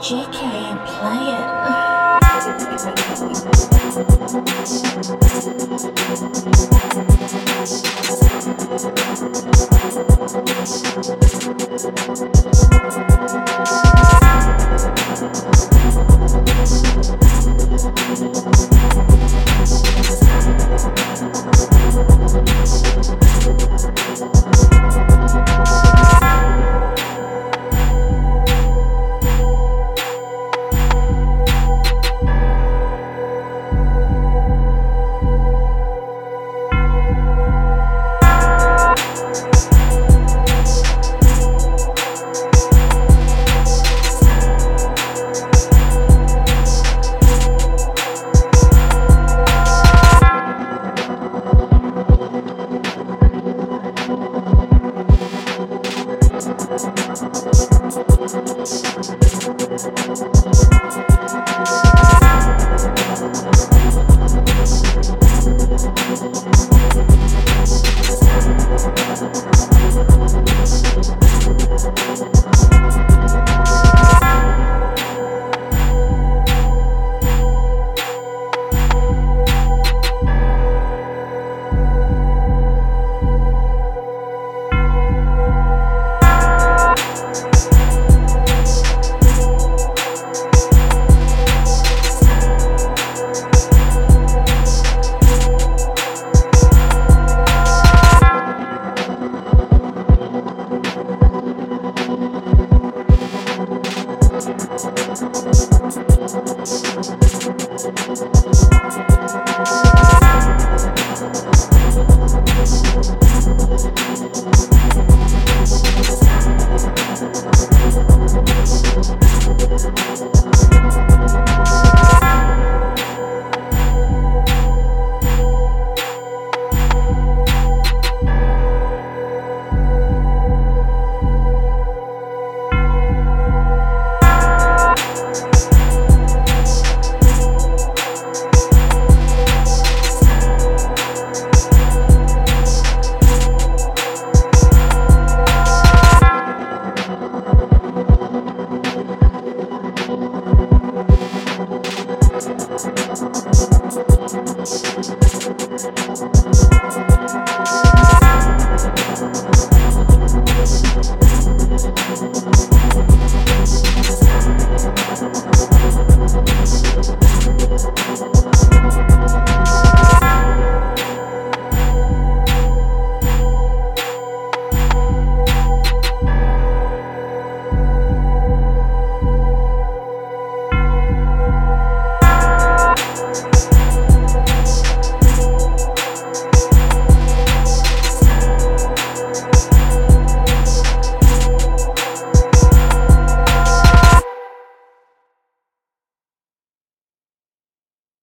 JK play it. Bye.